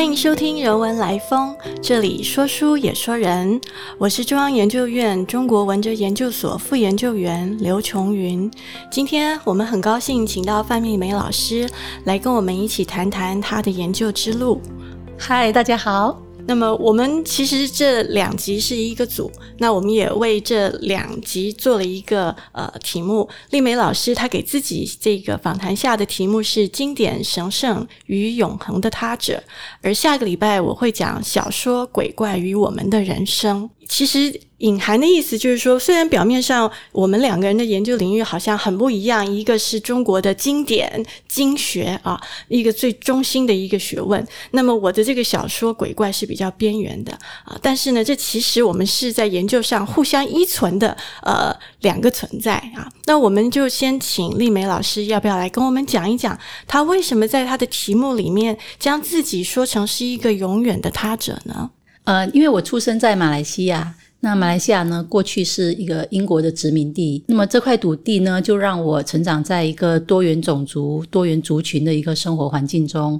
欢迎收听《人文来风》，这里说书也说人。我是中央研究院中国文哲研究所副研究员刘琼云。今天我们很高兴请到范丽梅老师来跟我们一起谈谈她的研究之路。嗨，大家好。那么我们其实这两集是一个组，那我们也为这两集做了一个呃题目。丽梅老师她给自己这个访谈下的题目是“经典神圣与永恒的他者”，而下个礼拜我会讲小说鬼怪与我们的人生。其实。隐含的意思就是说，虽然表面上我们两个人的研究领域好像很不一样，一个是中国的经典经学啊，一个最中心的一个学问。那么我的这个小说鬼怪是比较边缘的啊，但是呢，这其实我们是在研究上互相依存的呃两个存在啊。那我们就先请丽梅老师，要不要来跟我们讲一讲，他为什么在他的题目里面将自己说成是一个永远的他者呢？呃，因为我出生在马来西亚。那马来西亚呢，过去是一个英国的殖民地。那么这块土地呢，就让我成长在一个多元种族、多元族群的一个生活环境中。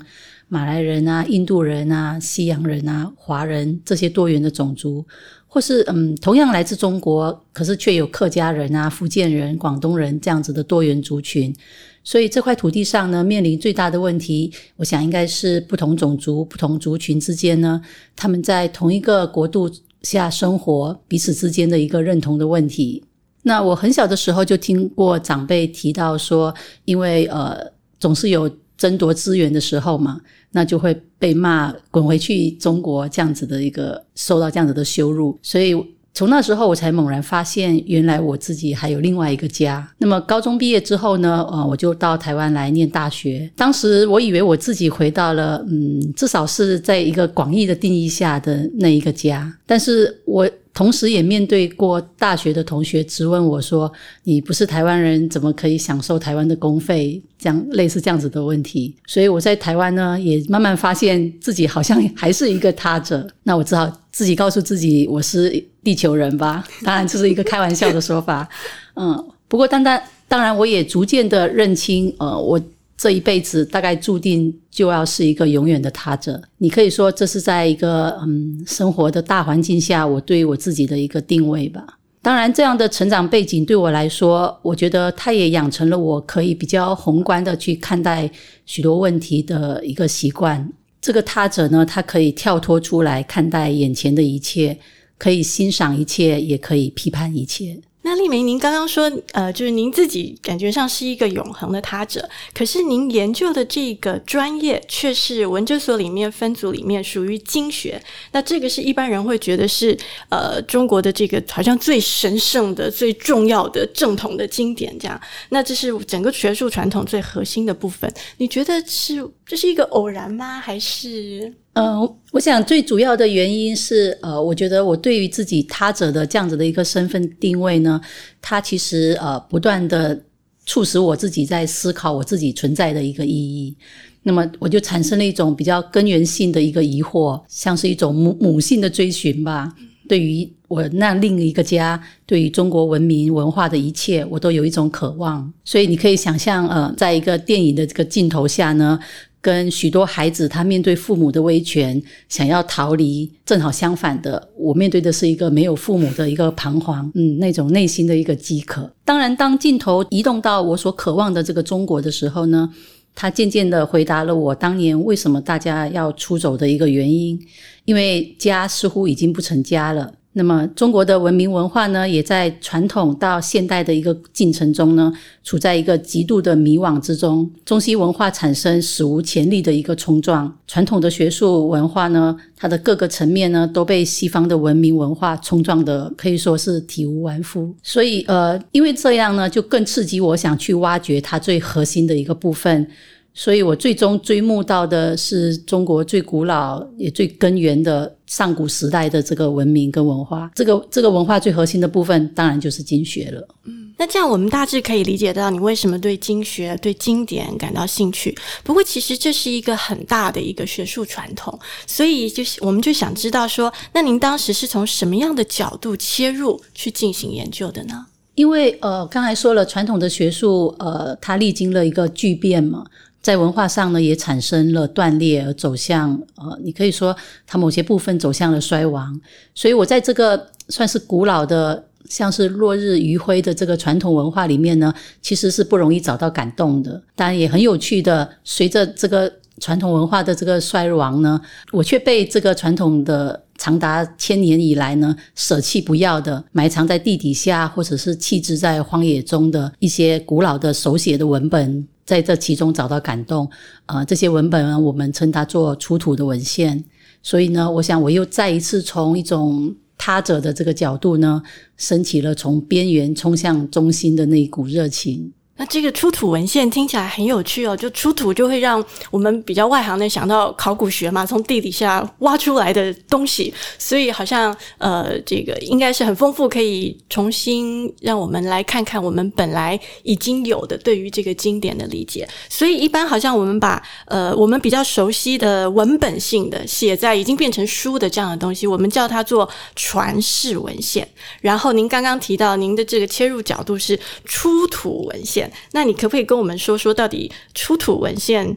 马来人啊、印度人啊、西洋人啊、华人这些多元的种族，或是嗯，同样来自中国，可是却有客家人啊、福建人、广东人这样子的多元族群。所以这块土地上呢，面临最大的问题，我想应该是不同种族、不同族群之间呢，他们在同一个国度。下生活彼此之间的一个认同的问题。那我很小的时候就听过长辈提到说，因为呃总是有争夺资源的时候嘛，那就会被骂滚回去中国这样子的一个受到这样子的羞辱，所以。从那时候，我才猛然发现，原来我自己还有另外一个家。那么高中毕业之后呢？呃，我就到台湾来念大学。当时我以为我自己回到了，嗯，至少是在一个广义的定义下的那一个家。但是我。同时也面对过大学的同学质问我说：“你不是台湾人，怎么可以享受台湾的公费？”这样类似这样子的问题。所以我在台湾呢，也慢慢发现自己好像还是一个他者。那我只好自己告诉自己，我是地球人吧。当然这是一个开玩笑的说法。嗯，不过当当当然，我也逐渐的认清，呃，我。这一辈子大概注定就要是一个永远的他者。你可以说这是在一个嗯生活的大环境下，我对我自己的一个定位吧。当然，这样的成长背景对我来说，我觉得它也养成了我可以比较宏观的去看待许多问题的一个习惯。这个他者呢，他可以跳脱出来看待眼前的一切，可以欣赏一切，也可以批判一切。那丽梅，您刚刚说，呃，就是您自己感觉上是一个永恒的他者，可是您研究的这个专业却是文哲所里面分组里面属于经学，那这个是一般人会觉得是呃中国的这个好像最神圣的、最重要的正统的经典这样，那这是整个学术传统最核心的部分。你觉得是这是一个偶然吗？还是？嗯，我想最主要的原因是，呃，我觉得我对于自己他者的这样子的一个身份定位呢，它其实呃不断的促使我自己在思考我自己存在的一个意义。那么我就产生了一种比较根源性的一个疑惑，像是一种母母性的追寻吧。对于我那另一个家，对于中国文明文化的一切，我都有一种渴望。所以你可以想象，呃，在一个电影的这个镜头下呢。跟许多孩子，他面对父母的威权，想要逃离，正好相反的，我面对的是一个没有父母的一个彷徨，嗯，那种内心的一个饥渴。当然，当镜头移动到我所渴望的这个中国的时候呢，他渐渐的回答了我当年为什么大家要出走的一个原因，因为家似乎已经不成家了。那么，中国的文明文化呢，也在传统到现代的一个进程中呢，处在一个极度的迷惘之中。中西文化产生史无前例的一个冲撞，传统的学术文化呢，它的各个层面呢，都被西方的文明文化冲撞的可以说是体无完肤。所以，呃，因为这样呢，就更刺激我想去挖掘它最核心的一个部分。所以我最终追慕到的是中国最古老也最根源的上古时代的这个文明跟文化。这个这个文化最核心的部分，当然就是经学了。嗯，那这样我们大致可以理解到你为什么对经学、对经典感到兴趣。不过，其实这是一个很大的一个学术传统，所以就是我们就想知道说，那您当时是从什么样的角度切入去进行研究的呢？因为呃，刚才说了，传统的学术呃，它历经了一个巨变嘛。在文化上呢也产生了断裂，而走向呃，你可以说它某些部分走向了衰亡。所以我在这个算是古老的，像是落日余晖的这个传统文化里面呢，其实是不容易找到感动的。当然也很有趣的，随着这个传统文化的这个衰亡呢，我却被这个传统的。长达千年以来呢，舍弃不要的，埋藏在地底下，或者是弃置在荒野中的一些古老的手写的文本，在这其中找到感动。呃，这些文本呢，我们称它做出土的文献。所以呢，我想我又再一次从一种他者的这个角度呢，升起了从边缘冲向中心的那一股热情。那这个出土文献听起来很有趣哦，就出土就会让我们比较外行的想到考古学嘛，从地底下挖出来的东西，所以好像呃，这个应该是很丰富，可以重新让我们来看看我们本来已经有的对于这个经典的理解。所以一般好像我们把呃我们比较熟悉的文本性的写在已经变成书的这样的东西，我们叫它做传世文献。然后您刚刚提到您的这个切入角度是出土文献。那你可不可以跟我们说说，到底出土文献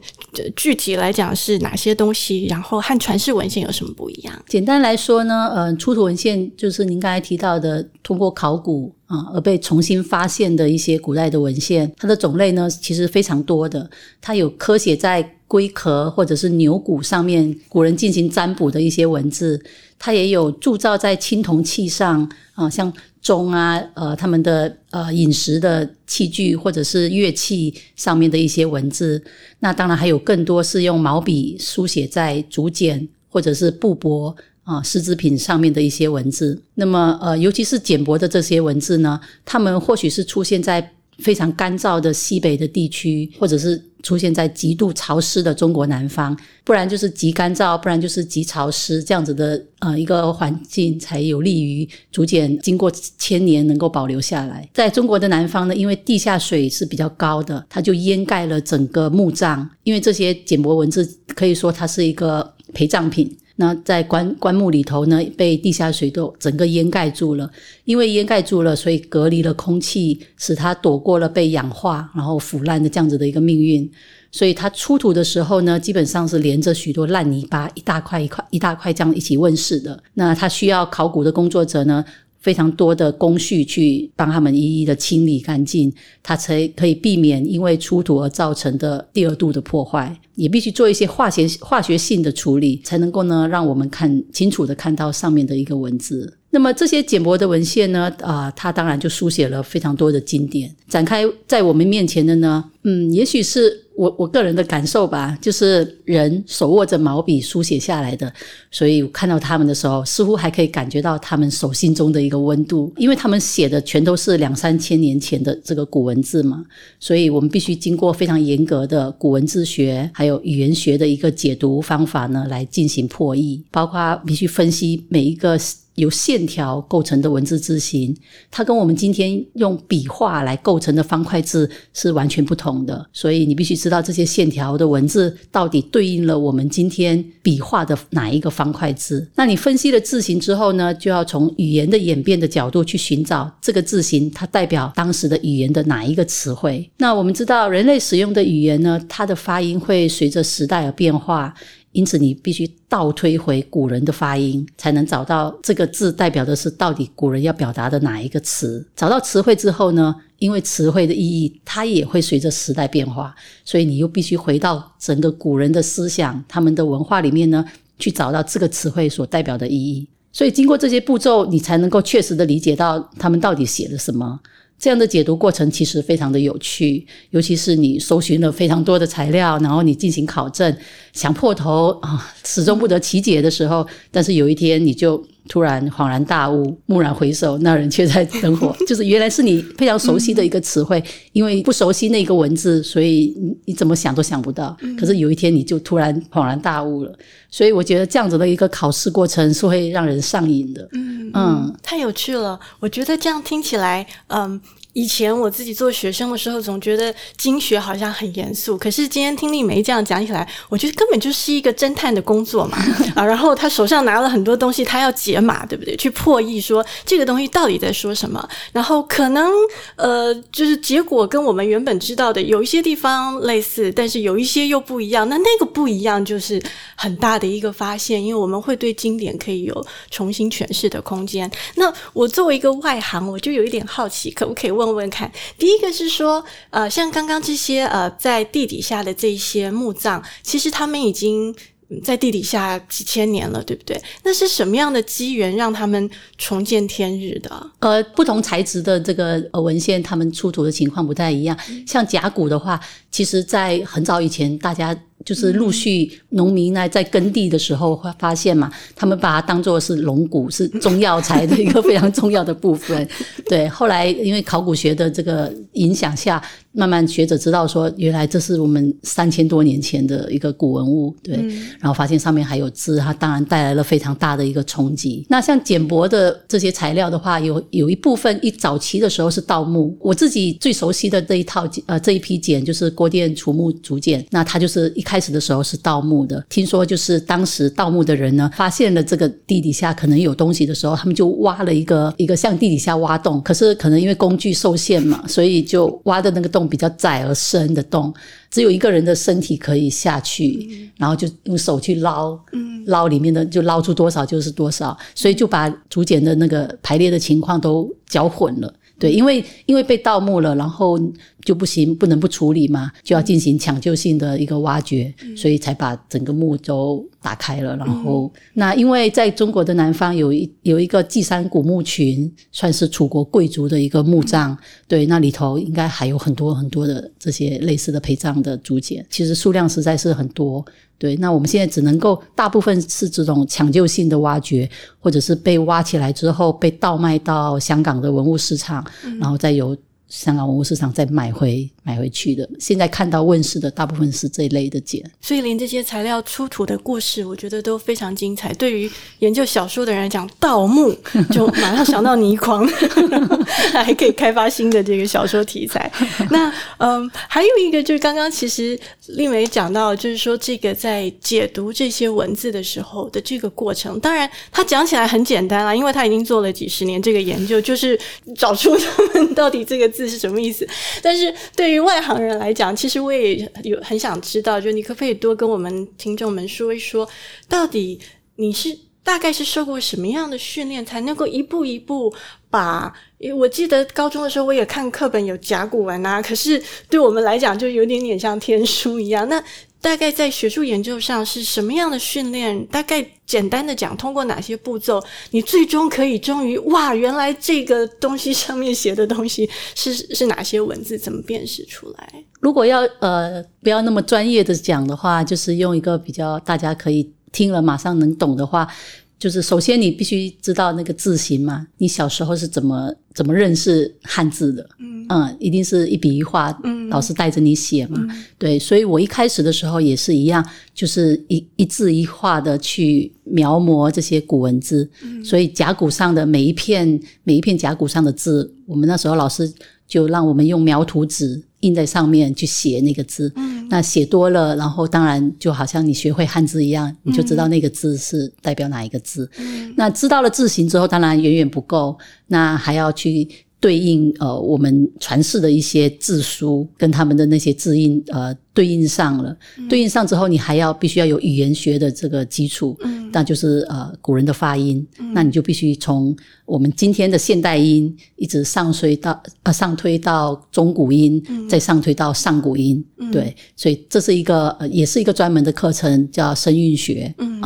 具体来讲是哪些东西？然后和传世文献有什么不一样？简单来说呢，呃，出土文献就是您刚才提到的，通过考古啊而被重新发现的一些古代的文献。它的种类呢，其实非常多的。它有刻写在龟壳或者是牛骨上面，古人进行占卜的一些文字；它也有铸造在青铜器上啊，像。钟啊，呃，他们的呃饮食的器具或者是乐器上面的一些文字，那当然还有更多是用毛笔书写在竹简或者是布帛啊丝织品上面的一些文字。那么，呃，尤其是简帛的这些文字呢，他们或许是出现在。非常干燥的西北的地区，或者是出现在极度潮湿的中国南方，不然就是极干燥，不然就是极潮湿，这样子的呃一个环境才有利于竹简经过千年能够保留下来。在中国的南方呢，因为地下水是比较高的，它就淹盖了整个墓葬，因为这些简帛文字可以说它是一个陪葬品。那在棺棺木里头呢，被地下水都整个掩盖住了。因为掩盖住了，所以隔离了空气，使它躲过了被氧化然后腐烂的这样子的一个命运。所以它出土的时候呢，基本上是连着许多烂泥巴，一大块一块一大块这样一起问世的。那它需要考古的工作者呢？非常多的工序去帮他们一一的清理干净，它才可以避免因为出土而造成的第二度的破坏。也必须做一些化学化学性的处理，才能够呢让我们看清楚的看到上面的一个文字。那么这些简帛的文献呢，啊，它当然就书写了非常多的经典。展开在我们面前的呢，嗯，也许是。我我个人的感受吧，就是人手握着毛笔书写下来的，所以我看到他们的时候，似乎还可以感觉到他们手心中的一个温度，因为他们写的全都是两三千年前的这个古文字嘛，所以我们必须经过非常严格的古文字学还有语言学的一个解读方法呢，来进行破译，包括必须分析每一个。由线条构成的文字字形，它跟我们今天用笔画来构成的方块字是完全不同的。所以你必须知道这些线条的文字到底对应了我们今天笔画的哪一个方块字。那你分析了字形之后呢，就要从语言的演变的角度去寻找这个字形它代表当时的语言的哪一个词汇。那我们知道人类使用的语言呢，它的发音会随着时代而变化。因此，你必须倒推回古人的发音，才能找到这个字代表的是到底古人要表达的哪一个词。找到词汇之后呢，因为词汇的意义它也会随着时代变化，所以你又必须回到整个古人的思想、他们的文化里面呢，去找到这个词汇所代表的意义。所以，经过这些步骤，你才能够确实的理解到他们到底写了什么。这样的解读过程其实非常的有趣，尤其是你搜寻了非常多的材料，然后你进行考证，想破头啊，始终不得其解的时候，但是有一天你就。突然恍然大悟，蓦然回首，那人却在灯火。就是原来是你非常熟悉的一个词汇，因为不熟悉那个文字，所以你你怎么想都想不到。可是有一天你就突然恍然大悟了。所以我觉得这样子的一个考试过程是会让人上瘾的。嗯嗯，太有趣了。我觉得这样听起来，嗯。以前我自己做学生的时候，总觉得经学好像很严肃。可是今天听丽梅这样讲起来，我觉得根本就是一个侦探的工作嘛 啊！然后他手上拿了很多东西，他要解码，对不对？去破译说这个东西到底在说什么。然后可能呃，就是结果跟我们原本知道的有一些地方类似，但是有一些又不一样。那那个不一样就是很大的一个发现，因为我们会对经典可以有重新诠释的空间。那我作为一个外行，我就有一点好奇，可不可以问？问问看，第一个是说，呃，像刚刚这些呃，在地底下的这些墓葬，其实他们已经在地底下几千年了，对不对？那是什么样的机缘让他们重见天日的？呃，不同材质的这个文献，他们出土的情况不太一样。像甲骨的话，其实在很早以前，大家。就是陆续农民呢在耕地的时候会发现嘛，他们把它当做是龙骨，是中药材的一个非常重要的部分。对，后来因为考古学的这个影响下，慢慢学者知道说，原来这是我们三千多年前的一个古文物。对，然后发现上面还有字，它当然带来了非常大的一个冲击。那像简帛的这些材料的话，有有一部分一早期的时候是盗墓。我自己最熟悉的这一套呃这一批简就是郭店楚墓竹简，那它就是一开开始的时候是盗墓的，听说就是当时盗墓的人呢，发现了这个地底下可能有东西的时候，他们就挖了一个一个向地底下挖洞，可是可能因为工具受限嘛，所以就挖的那个洞比较窄而深的洞，只有一个人的身体可以下去，然后就用手去捞，捞里面的就捞出多少就是多少，所以就把竹简的那个排列的情况都搅混了。对，因为因为被盗墓了，然后就不行，不能不处理嘛，就要进行抢救性的一个挖掘，所以才把整个墓都打开了。然后，那因为在中国的南方有一有一个祭山古墓群，算是楚国贵族的一个墓葬，对，那里头应该还有很多很多的这些类似的陪葬的竹简，其实数量实在是很多。对，那我们现在只能够大部分是这种抢救性的挖掘，或者是被挖起来之后被倒卖到香港的文物市场，然后再由。香港文物市场再买回买回去的，现在看到问世的大部分是这一类的简，所以连这些材料出土的故事，我觉得都非常精彩。对于研究小说的人来讲，盗墓就马上想到倪匡，还可以开发新的这个小说题材。那嗯，还有一个就是刚刚其实丽梅讲到，就是说这个在解读这些文字的时候的这个过程，当然他讲起来很简单啦，因为他已经做了几十年这个研究，就是找出他们到底这个字。是什么意思？但是对于外行人来讲，其实我也有很想知道，就你可不可以多跟我们听众们说一说，到底你是大概是受过什么样的训练，才能够一步一步把？我记得高中的时候，我也看课本有甲骨文啊，可是对我们来讲，就有点点像天书一样。那大概在学术研究上是什么样的训练？大概简单的讲，通过哪些步骤，你最终可以终于哇，原来这个东西上面写的东西是 是哪些文字？怎么辨识出来？如果要呃不要那么专业的讲的话，就是用一个比较大家可以听了马上能懂的话。就是首先你必须知道那个字形嘛，你小时候是怎么怎么认识汉字的？一定是一笔一画，老师带着你写嘛。对，所以我一开始的时候也是一样，就是一一字一画的去描摹这些古文字。所以甲骨上的每一片每一片甲骨上的字，我们那时候老师就让我们用描图纸。印在上面去写那个字，那写多了，然后当然就好像你学会汉字一样，你就知道那个字是代表哪一个字。那知道了字形之后，当然远远不够，那还要去。对应呃，我们传世的一些字书，跟他们的那些字音呃对应上了，对应上之后，你还要必须要有语言学的这个基础，那就是呃古人的发音，那你就必须从我们今天的现代音一直上推到呃上推到中古音，再上推到上古音，对，所以这是一个呃也是一个专门的课程，叫声韵学，嗯，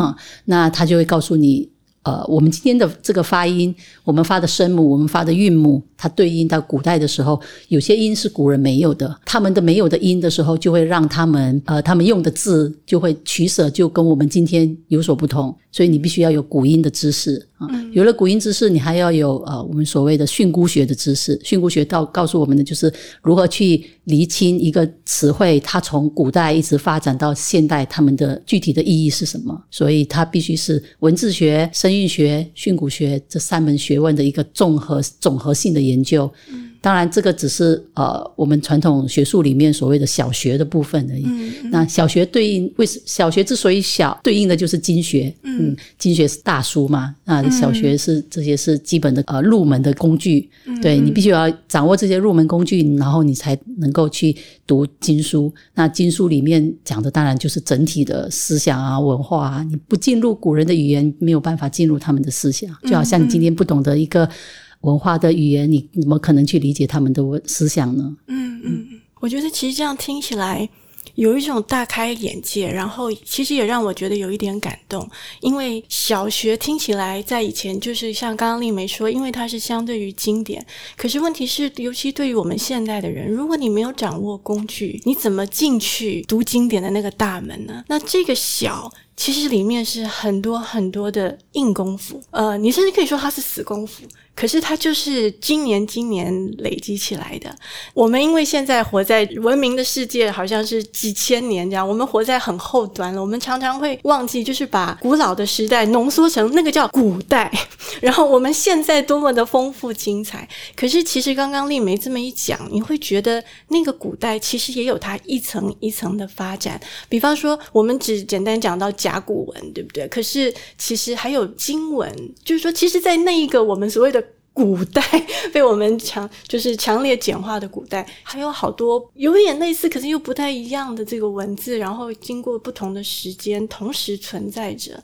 那他就会告诉你。呃，我们今天的这个发音，我们发的声母，我们发的韵母，它对应到古代的时候，有些音是古人没有的，他们的没有的音的时候，就会让他们呃，他们用的字就会取舍，就跟我们今天有所不同。所以你必须要有古音的知识啊，有了古音知识，你还要有呃我们所谓的训诂学的知识。训诂学到告诉我们的就是如何去厘清一个词汇，它从古代一直发展到现代，它们的具体的意义是什么。所以它必须是文字学、声韵学、训诂学这三门学问的一个综合、综合性的研究。当然，这个只是呃我们传统学术里面所谓的小学的部分而已。那小学对应为小学之所以小，对应的就是经学。嗯，经学是大书嘛，那小学是这些是基本的呃入门的工具。对你必须要掌握这些入门工具，然后你才能够去读经书。那经书里面讲的当然就是整体的思想啊、文化啊。你不进入古人的语言，没有办法进入他们的思想。就好像你今天不懂得一个文化的语言，你怎么可能去理解他们的思想呢？嗯嗯，我觉得其实这样听起来。有一种大开眼界，然后其实也让我觉得有一点感动，因为小学听起来在以前就是像刚刚丽梅说，因为它是相对于经典，可是问题是，尤其对于我们现代的人，如果你没有掌握工具，你怎么进去读经典的那个大门呢？那这个小。其实里面是很多很多的硬功夫，呃，你甚至可以说它是死功夫，可是它就是今年今年累积起来的。我们因为现在活在文明的世界，好像是几千年这样，我们活在很后端了。我们常常会忘记，就是把古老的时代浓缩成那个叫古代，然后我们现在多么的丰富精彩。可是其实刚刚丽梅这么一讲，你会觉得那个古代其实也有它一层一层的发展。比方说，我们只简单讲到。甲骨文对不对？可是其实还有经文，就是说，其实，在那一个我们所谓的古代，被我们强就是强烈简化的古代，还有好多有点类似，可是又不太一样的这个文字，然后经过不同的时间，同时存在着。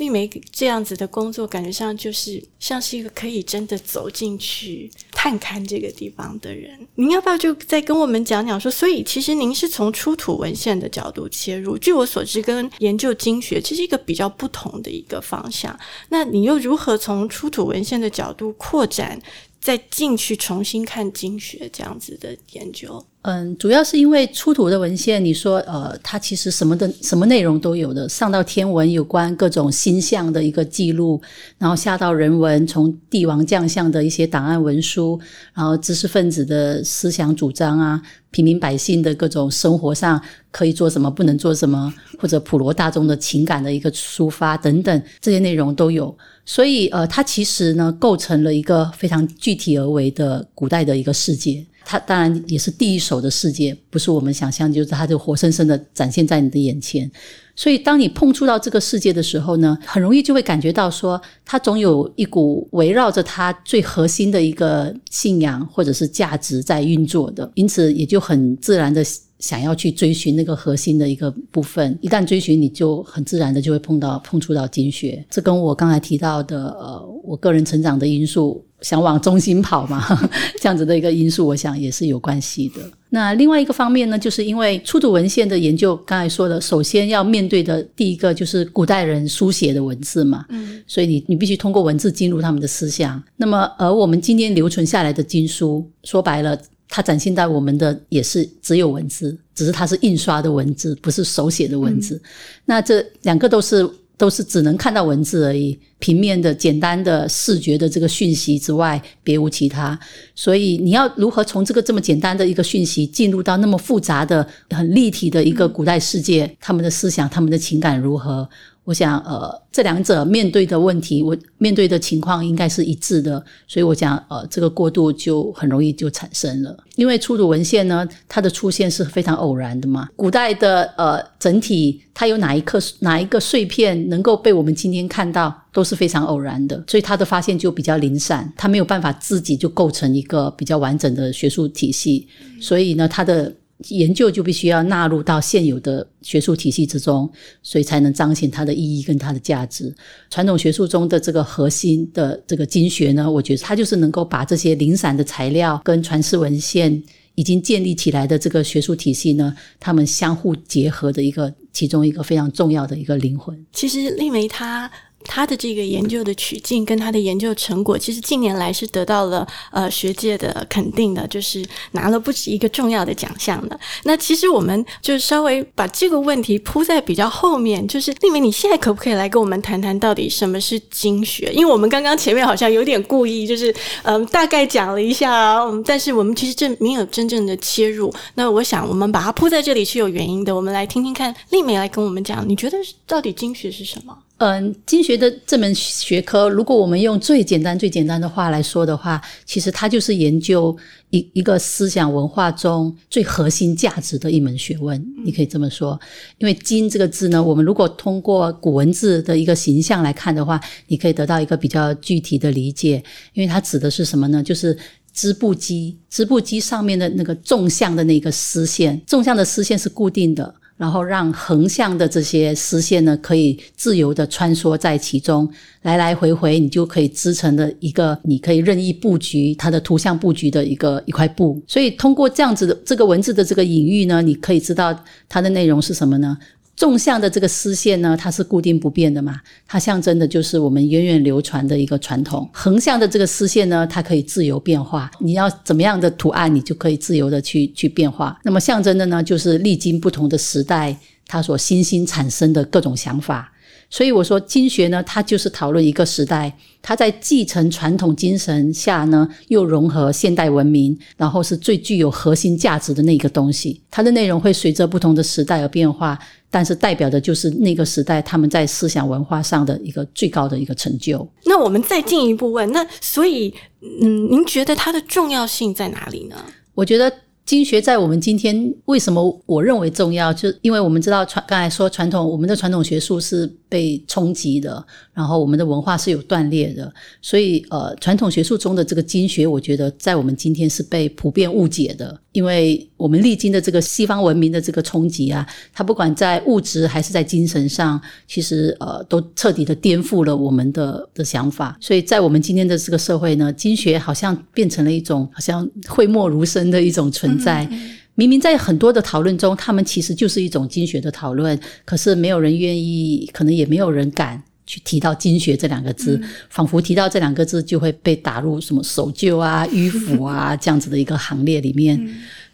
丽梅这样子的工作，感觉上就是像是一个可以真的走进去探勘这个地方的人。您要不要就再跟我们讲讲说？所以其实您是从出土文献的角度切入，据我所知，跟研究经学其实一个比较不同的一个方向。那你又如何从出土文献的角度扩展？再进去重新看经学这样子的研究，嗯，主要是因为出土的文献，你说，呃，它其实什么的什么内容都有的，上到天文有关各种星象的一个记录，然后下到人文，从帝王将相的一些档案文书，然后知识分子的思想主张啊，平民百姓的各种生活上可以做什么，不能做什么，或者普罗大众的情感的一个抒发等等，这些内容都有。所以，呃，它其实呢，构成了一个非常具体而为的古代的一个世界。它当然也是第一手的世界，不是我们想象，就是它就活生生的展现在你的眼前。所以，当你碰触到这个世界的时候呢，很容易就会感觉到说，它总有一股围绕着它最核心的一个信仰或者是价值在运作的，因此也就很自然的。想要去追寻那个核心的一个部分，一旦追寻，你就很自然的就会碰到碰触到经学。这跟我刚才提到的，呃，我个人成长的因素，想往中心跑嘛，这样子的一个因素，我想也是有关系的。那另外一个方面呢，就是因为出土文献的研究，刚才说的，首先要面对的第一个就是古代人书写的文字嘛，嗯，所以你你必须通过文字进入他们的思想。那么，而我们今天留存下来的经书，说白了。它展现在我们的也是只有文字，只是它是印刷的文字，不是手写的文字。那这两个都是都是只能看到文字而已，平面的简单的视觉的这个讯息之外，别无其他。所以你要如何从这个这么简单的一个讯息，进入到那么复杂的、很立体的一个古代世界，他们的思想、他们的情感如何？我想，呃，这两者面对的问题，我面对的情况应该是一致的，所以我想，呃，这个过渡就很容易就产生了。因为出土文献呢，它的出现是非常偶然的嘛。古代的呃整体，它有哪一刻哪一个碎片能够被我们今天看到，都是非常偶然的，所以它的发现就比较零散，它没有办法自己就构成一个比较完整的学术体系，所以呢，它的。研究就必须要纳入到现有的学术体系之中，所以才能彰显它的意义跟它的价值。传统学术中的这个核心的这个经学呢，我觉得它就是能够把这些零散的材料跟传世文献已经建立起来的这个学术体系呢，它们相互结合的一个其中一个非常重要的一个灵魂。其实丽梅她。他的这个研究的取径跟他的研究成果，其实近年来是得到了呃学界的肯定的，就是拿了不止一个重要的奖项的。那其实我们就稍微把这个问题铺在比较后面，就是丽梅，你现在可不可以来跟我们谈谈到底什么是经学？因为我们刚刚前面好像有点故意，就是嗯大概讲了一下，但是我们其实正没有真正的切入。那我想我们把它铺在这里是有原因的，我们来听听看丽梅来跟我们讲，你觉得到底经学是什么？嗯，经学的这门学科，如果我们用最简单、最简单的话来说的话，其实它就是研究一一个思想文化中最核心价值的一门学问。你可以这么说，因为“经”这个字呢，我们如果通过古文字的一个形象来看的话，你可以得到一个比较具体的理解。因为它指的是什么呢？就是织布机，织布机上面的那个纵向的那个丝线，纵向的丝线是固定的。然后让横向的这些丝线呢，可以自由的穿梭在其中，来来回回，你就可以织成的一个，你可以任意布局它的图像布局的一个一块布。所以通过这样子的这个文字的这个隐喻呢，你可以知道它的内容是什么呢？纵向的这个丝线呢，它是固定不变的嘛，它象征的就是我们源远流传的一个传统。横向的这个丝线呢，它可以自由变化，你要怎么样的图案，你就可以自由的去去变化。那么象征的呢，就是历经不同的时代，它所新兴产生的各种想法。所以我说，经学呢，它就是讨论一个时代，它在继承传统精神下呢，又融合现代文明，然后是最具有核心价值的那个东西。它的内容会随着不同的时代而变化，但是代表的就是那个时代他们在思想文化上的一个最高的一个成就。那我们再进一步问，那所以，嗯，您觉得它的重要性在哪里呢？我觉得。经学在我们今天为什么我认为重要？就因为我们知道传刚才说传统，我们的传统学术是被冲击的，然后我们的文化是有断裂的，所以呃，传统学术中的这个经学，我觉得在我们今天是被普遍误解的。因为我们历经的这个西方文明的这个冲击啊，它不管在物质还是在精神上，其实呃都彻底的颠覆了我们的的想法。所以在我们今天的这个社会呢，经学好像变成了一种好像讳莫如深的一种存在。明明在很多的讨论中，他们其实就是一种经学的讨论，可是没有人愿意，可能也没有人敢。去提到经学这两个字，仿佛提到这两个字就会被打入什么守旧啊、迂腐啊这样子的一个行列里面。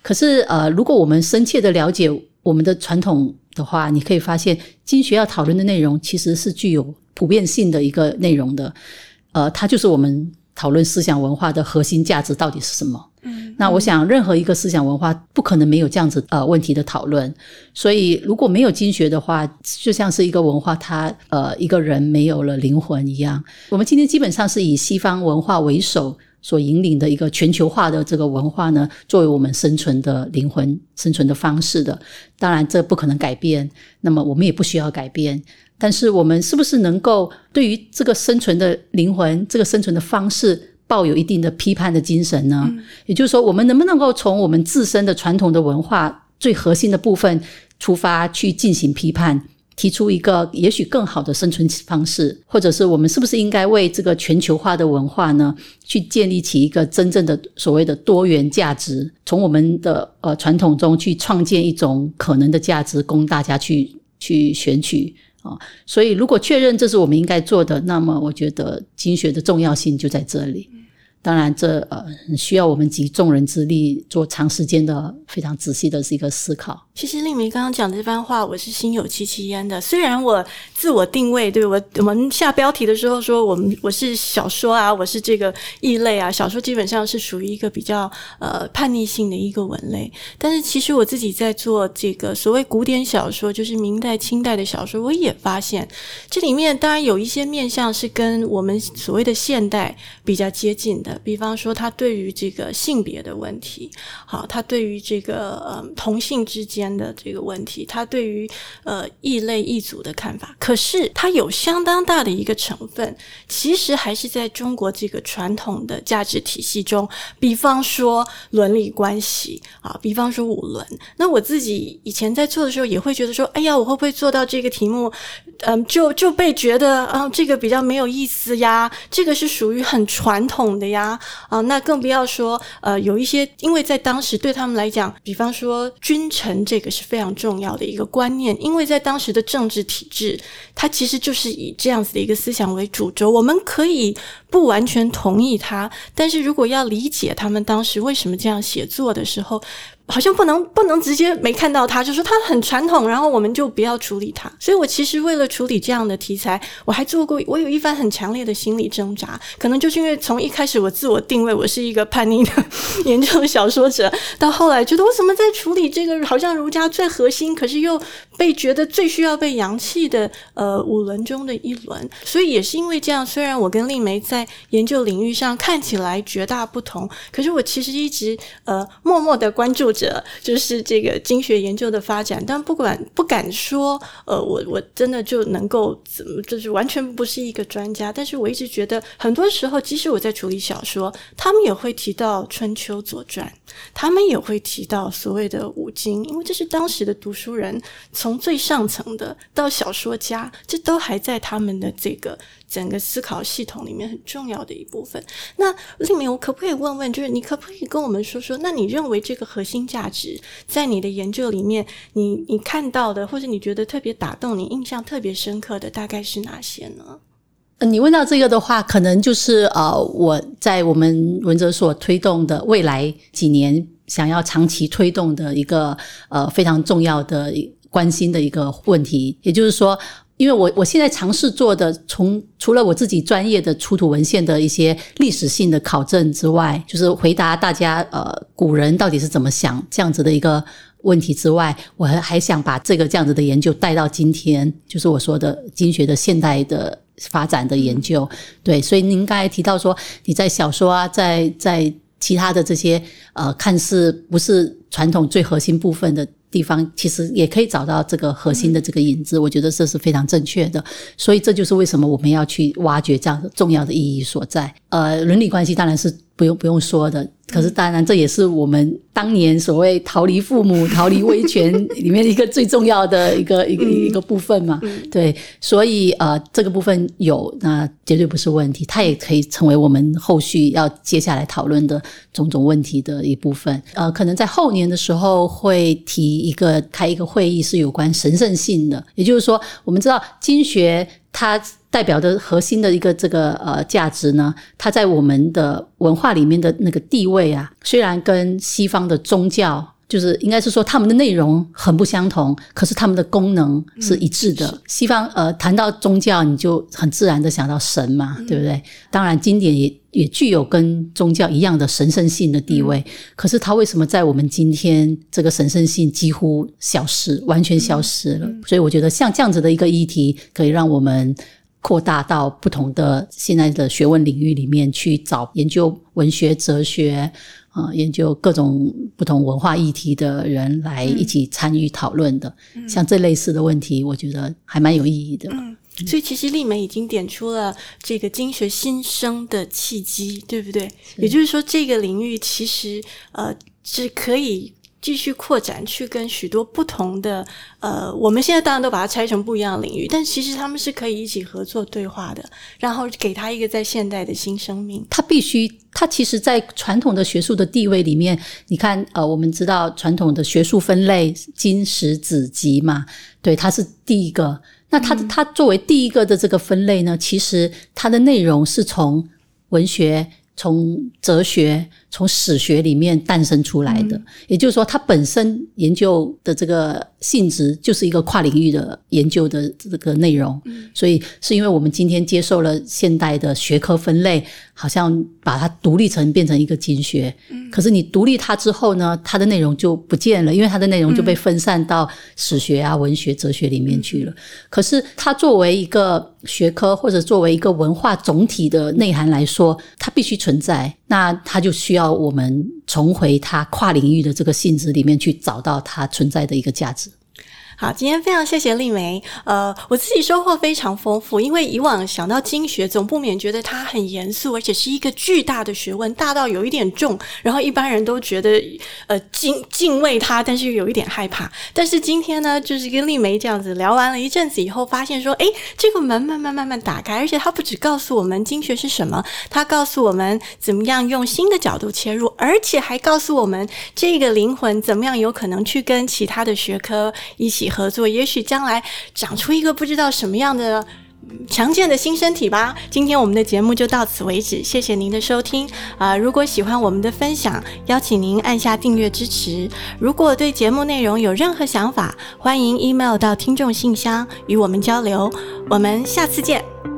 可是呃，如果我们深切的了解我们的传统的话，你可以发现经学要讨论的内容其实是具有普遍性的一个内容的。呃，它就是我们讨论思想文化的核心价值到底是什么。那我想，任何一个思想文化不可能没有这样子呃问题的讨论。所以，如果没有经学的话，就像是一个文化，它呃一个人没有了灵魂一样。我们今天基本上是以西方文化为首所引领的一个全球化的这个文化呢，作为我们生存的灵魂、生存的方式的。当然，这不可能改变。那么，我们也不需要改变。但是，我们是不是能够对于这个生存的灵魂、这个生存的方式？抱有一定的批判的精神呢，也就是说，我们能不能够从我们自身的传统的文化最核心的部分出发去进行批判，提出一个也许更好的生存方式，或者是我们是不是应该为这个全球化的文化呢，去建立起一个真正的所谓的多元价值，从我们的呃传统中去创建一种可能的价值，供大家去去选取。啊，所以如果确认这是我们应该做的，那么我觉得经学的重要性就在这里。当然，这呃需要我们集众人之力，做长时间的、非常仔细的是一个思考。其实令梅刚刚讲的这番话，我是心有戚戚焉的。虽然我自我定位，对我我们下标题的时候说，我们我是小说啊，我是这个异类啊，小说基本上是属于一个比较呃叛逆性的一个文类。但是其实我自己在做这个所谓古典小说，就是明代、清代的小说，我也发现这里面当然有一些面向是跟我们所谓的现代比较接近的。比方说，他对于这个性别的问题，好，他对于这个呃同性之间的这个问题，他对于呃异类异族的看法，可是他有相当大的一个成分，其实还是在中国这个传统的价值体系中。比方说伦理关系啊，比方说五伦。那我自己以前在做的时候，也会觉得说，哎呀，我会不会做到这个题目，嗯，就就被觉得啊，这个比较没有意思呀，这个是属于很传统的呀。啊那更不要说呃，有一些，因为在当时对他们来讲，比方说君臣这个是非常重要的一个观念，因为在当时的政治体制，它其实就是以这样子的一个思想为主轴。我们可以。不完全同意他，但是如果要理解他们当时为什么这样写作的时候。好像不能不能直接没看到他，就说他很传统，然后我们就不要处理他。所以我其实为了处理这样的题材，我还做过，我有一番很强烈的心理挣扎。可能就是因为从一开始我自我定位我是一个叛逆的研究小说者，到后来觉得我怎么在处理这个好像儒家最核心，可是又被觉得最需要被扬弃的呃五轮中的一轮。所以也是因为这样，虽然我跟丽梅在研究领域上看起来绝大不同，可是我其实一直呃默默的关注。者就是这个经学研究的发展，但不管不敢说，呃，我我真的就能够怎么，就是完全不是一个专家。但是我一直觉得，很多时候，即使我在处理小说，他们也会提到《春秋》《左传》，他们也会提到所谓的五经，因为这是当时的读书人，从最上层的到小说家，这都还在他们的这个。整个思考系统里面很重要的一部分。那丽明，我可不可以问问，就是你可不可以跟我们说说，那你认为这个核心价值在你的研究里面，你你看到的，或者你觉得特别打动你、印象特别深刻的，大概是哪些呢？你问到这个的话，可能就是呃，我在我们文哲所推动的未来几年想要长期推动的一个呃非常重要的关心的一个问题，也就是说。因为我我现在尝试做的，从除了我自己专业的出土文献的一些历史性的考证之外，就是回答大家呃古人到底是怎么想这样子的一个问题之外，我还还想把这个这样子的研究带到今天，就是我说的经学的现代的发展的研究。对，所以您刚才提到说你在小说啊，在在其他的这些呃看似不是传统最核心部分的。地方其实也可以找到这个核心的这个影子，我觉得这是非常正确的，所以这就是为什么我们要去挖掘这样重要的意义所在。呃，伦理关系当然是不用不用说的。可是，当然，这也是我们当年所谓逃离父母、逃离威权里面一个最重要的一个一个一个部分嘛。对，所以呃，这个部分有，那绝对不是问题，它也可以成为我们后续要接下来讨论的种种问题的一部分。呃，可能在后年的时候会提一个开一个会议，是有关神圣性的，也就是说，我们知道经学它。代表的核心的一个这个呃价值呢，它在我们的文化里面的那个地位啊，虽然跟西方的宗教。就是应该是说，他们的内容很不相同，可是他们的功能是一致的。西方呃谈到宗教，你就很自然的想到神嘛，对不对？当然，经典也也具有跟宗教一样的神圣性的地位。可是，它为什么在我们今天这个神圣性几乎消失，完全消失了？所以，我觉得像这样子的一个议题，可以让我们扩大到不同的现在的学问领域里面去找研究文学、哲学。啊，研究各种不同文化议题的人来一起参与讨论的，像这类似的问题，我觉得还蛮有意义的。嗯，所以其实丽梅已经点出了这个经学新生的契机，对不对？也就是说，这个领域其实呃是可以。继续扩展，去跟许多不同的呃，我们现在当然都把它拆成不一样的领域，但其实他们是可以一起合作对话的，然后给他一个在现代的新生命。他必须，他其实，在传统的学术的地位里面，你看，呃，我们知道传统的学术分类经史子集嘛，对，它是第一个。那它它作为第一个的这个分类呢，其实它的内容是从文学。从哲学、从史学里面诞生出来的，也就是说，它本身研究的这个性质就是一个跨领域的研究的这个内容。所以，是因为我们今天接受了现代的学科分类，好像把它独立成变成一个经学。可是，你独立它之后呢，它的内容就不见了，因为它的内容就被分散到史学啊、文学、哲学里面去了。可是，它作为一个学科或者作为一个文化总体的内涵来说，它必须。存在，那它就需要我们重回它跨领域的这个性质里面去找到它存在的一个价值。好，今天非常谢谢丽梅。呃，我自己收获非常丰富，因为以往想到经学，总不免觉得它很严肃，而且是一个巨大的学问，大到有一点重，然后一般人都觉得呃敬敬畏它，但是又有一点害怕。但是今天呢，就是跟丽梅这样子聊完了一阵子以后，发现说，哎，这个门慢慢慢慢打开，而且它不只告诉我们经学是什么，它告诉我们怎么样用新的角度切入，而且还告诉我们这个灵魂怎么样有可能去跟其他的学科一起。合作，也许将来长出一个不知道什么样的强健的新身体吧。今天我们的节目就到此为止，谢谢您的收听啊、如果喜欢我们的分享，邀请您按下订阅支持。如果对节目内容有任何想法，欢迎 email 到听众信箱与我们交流。我们下次见。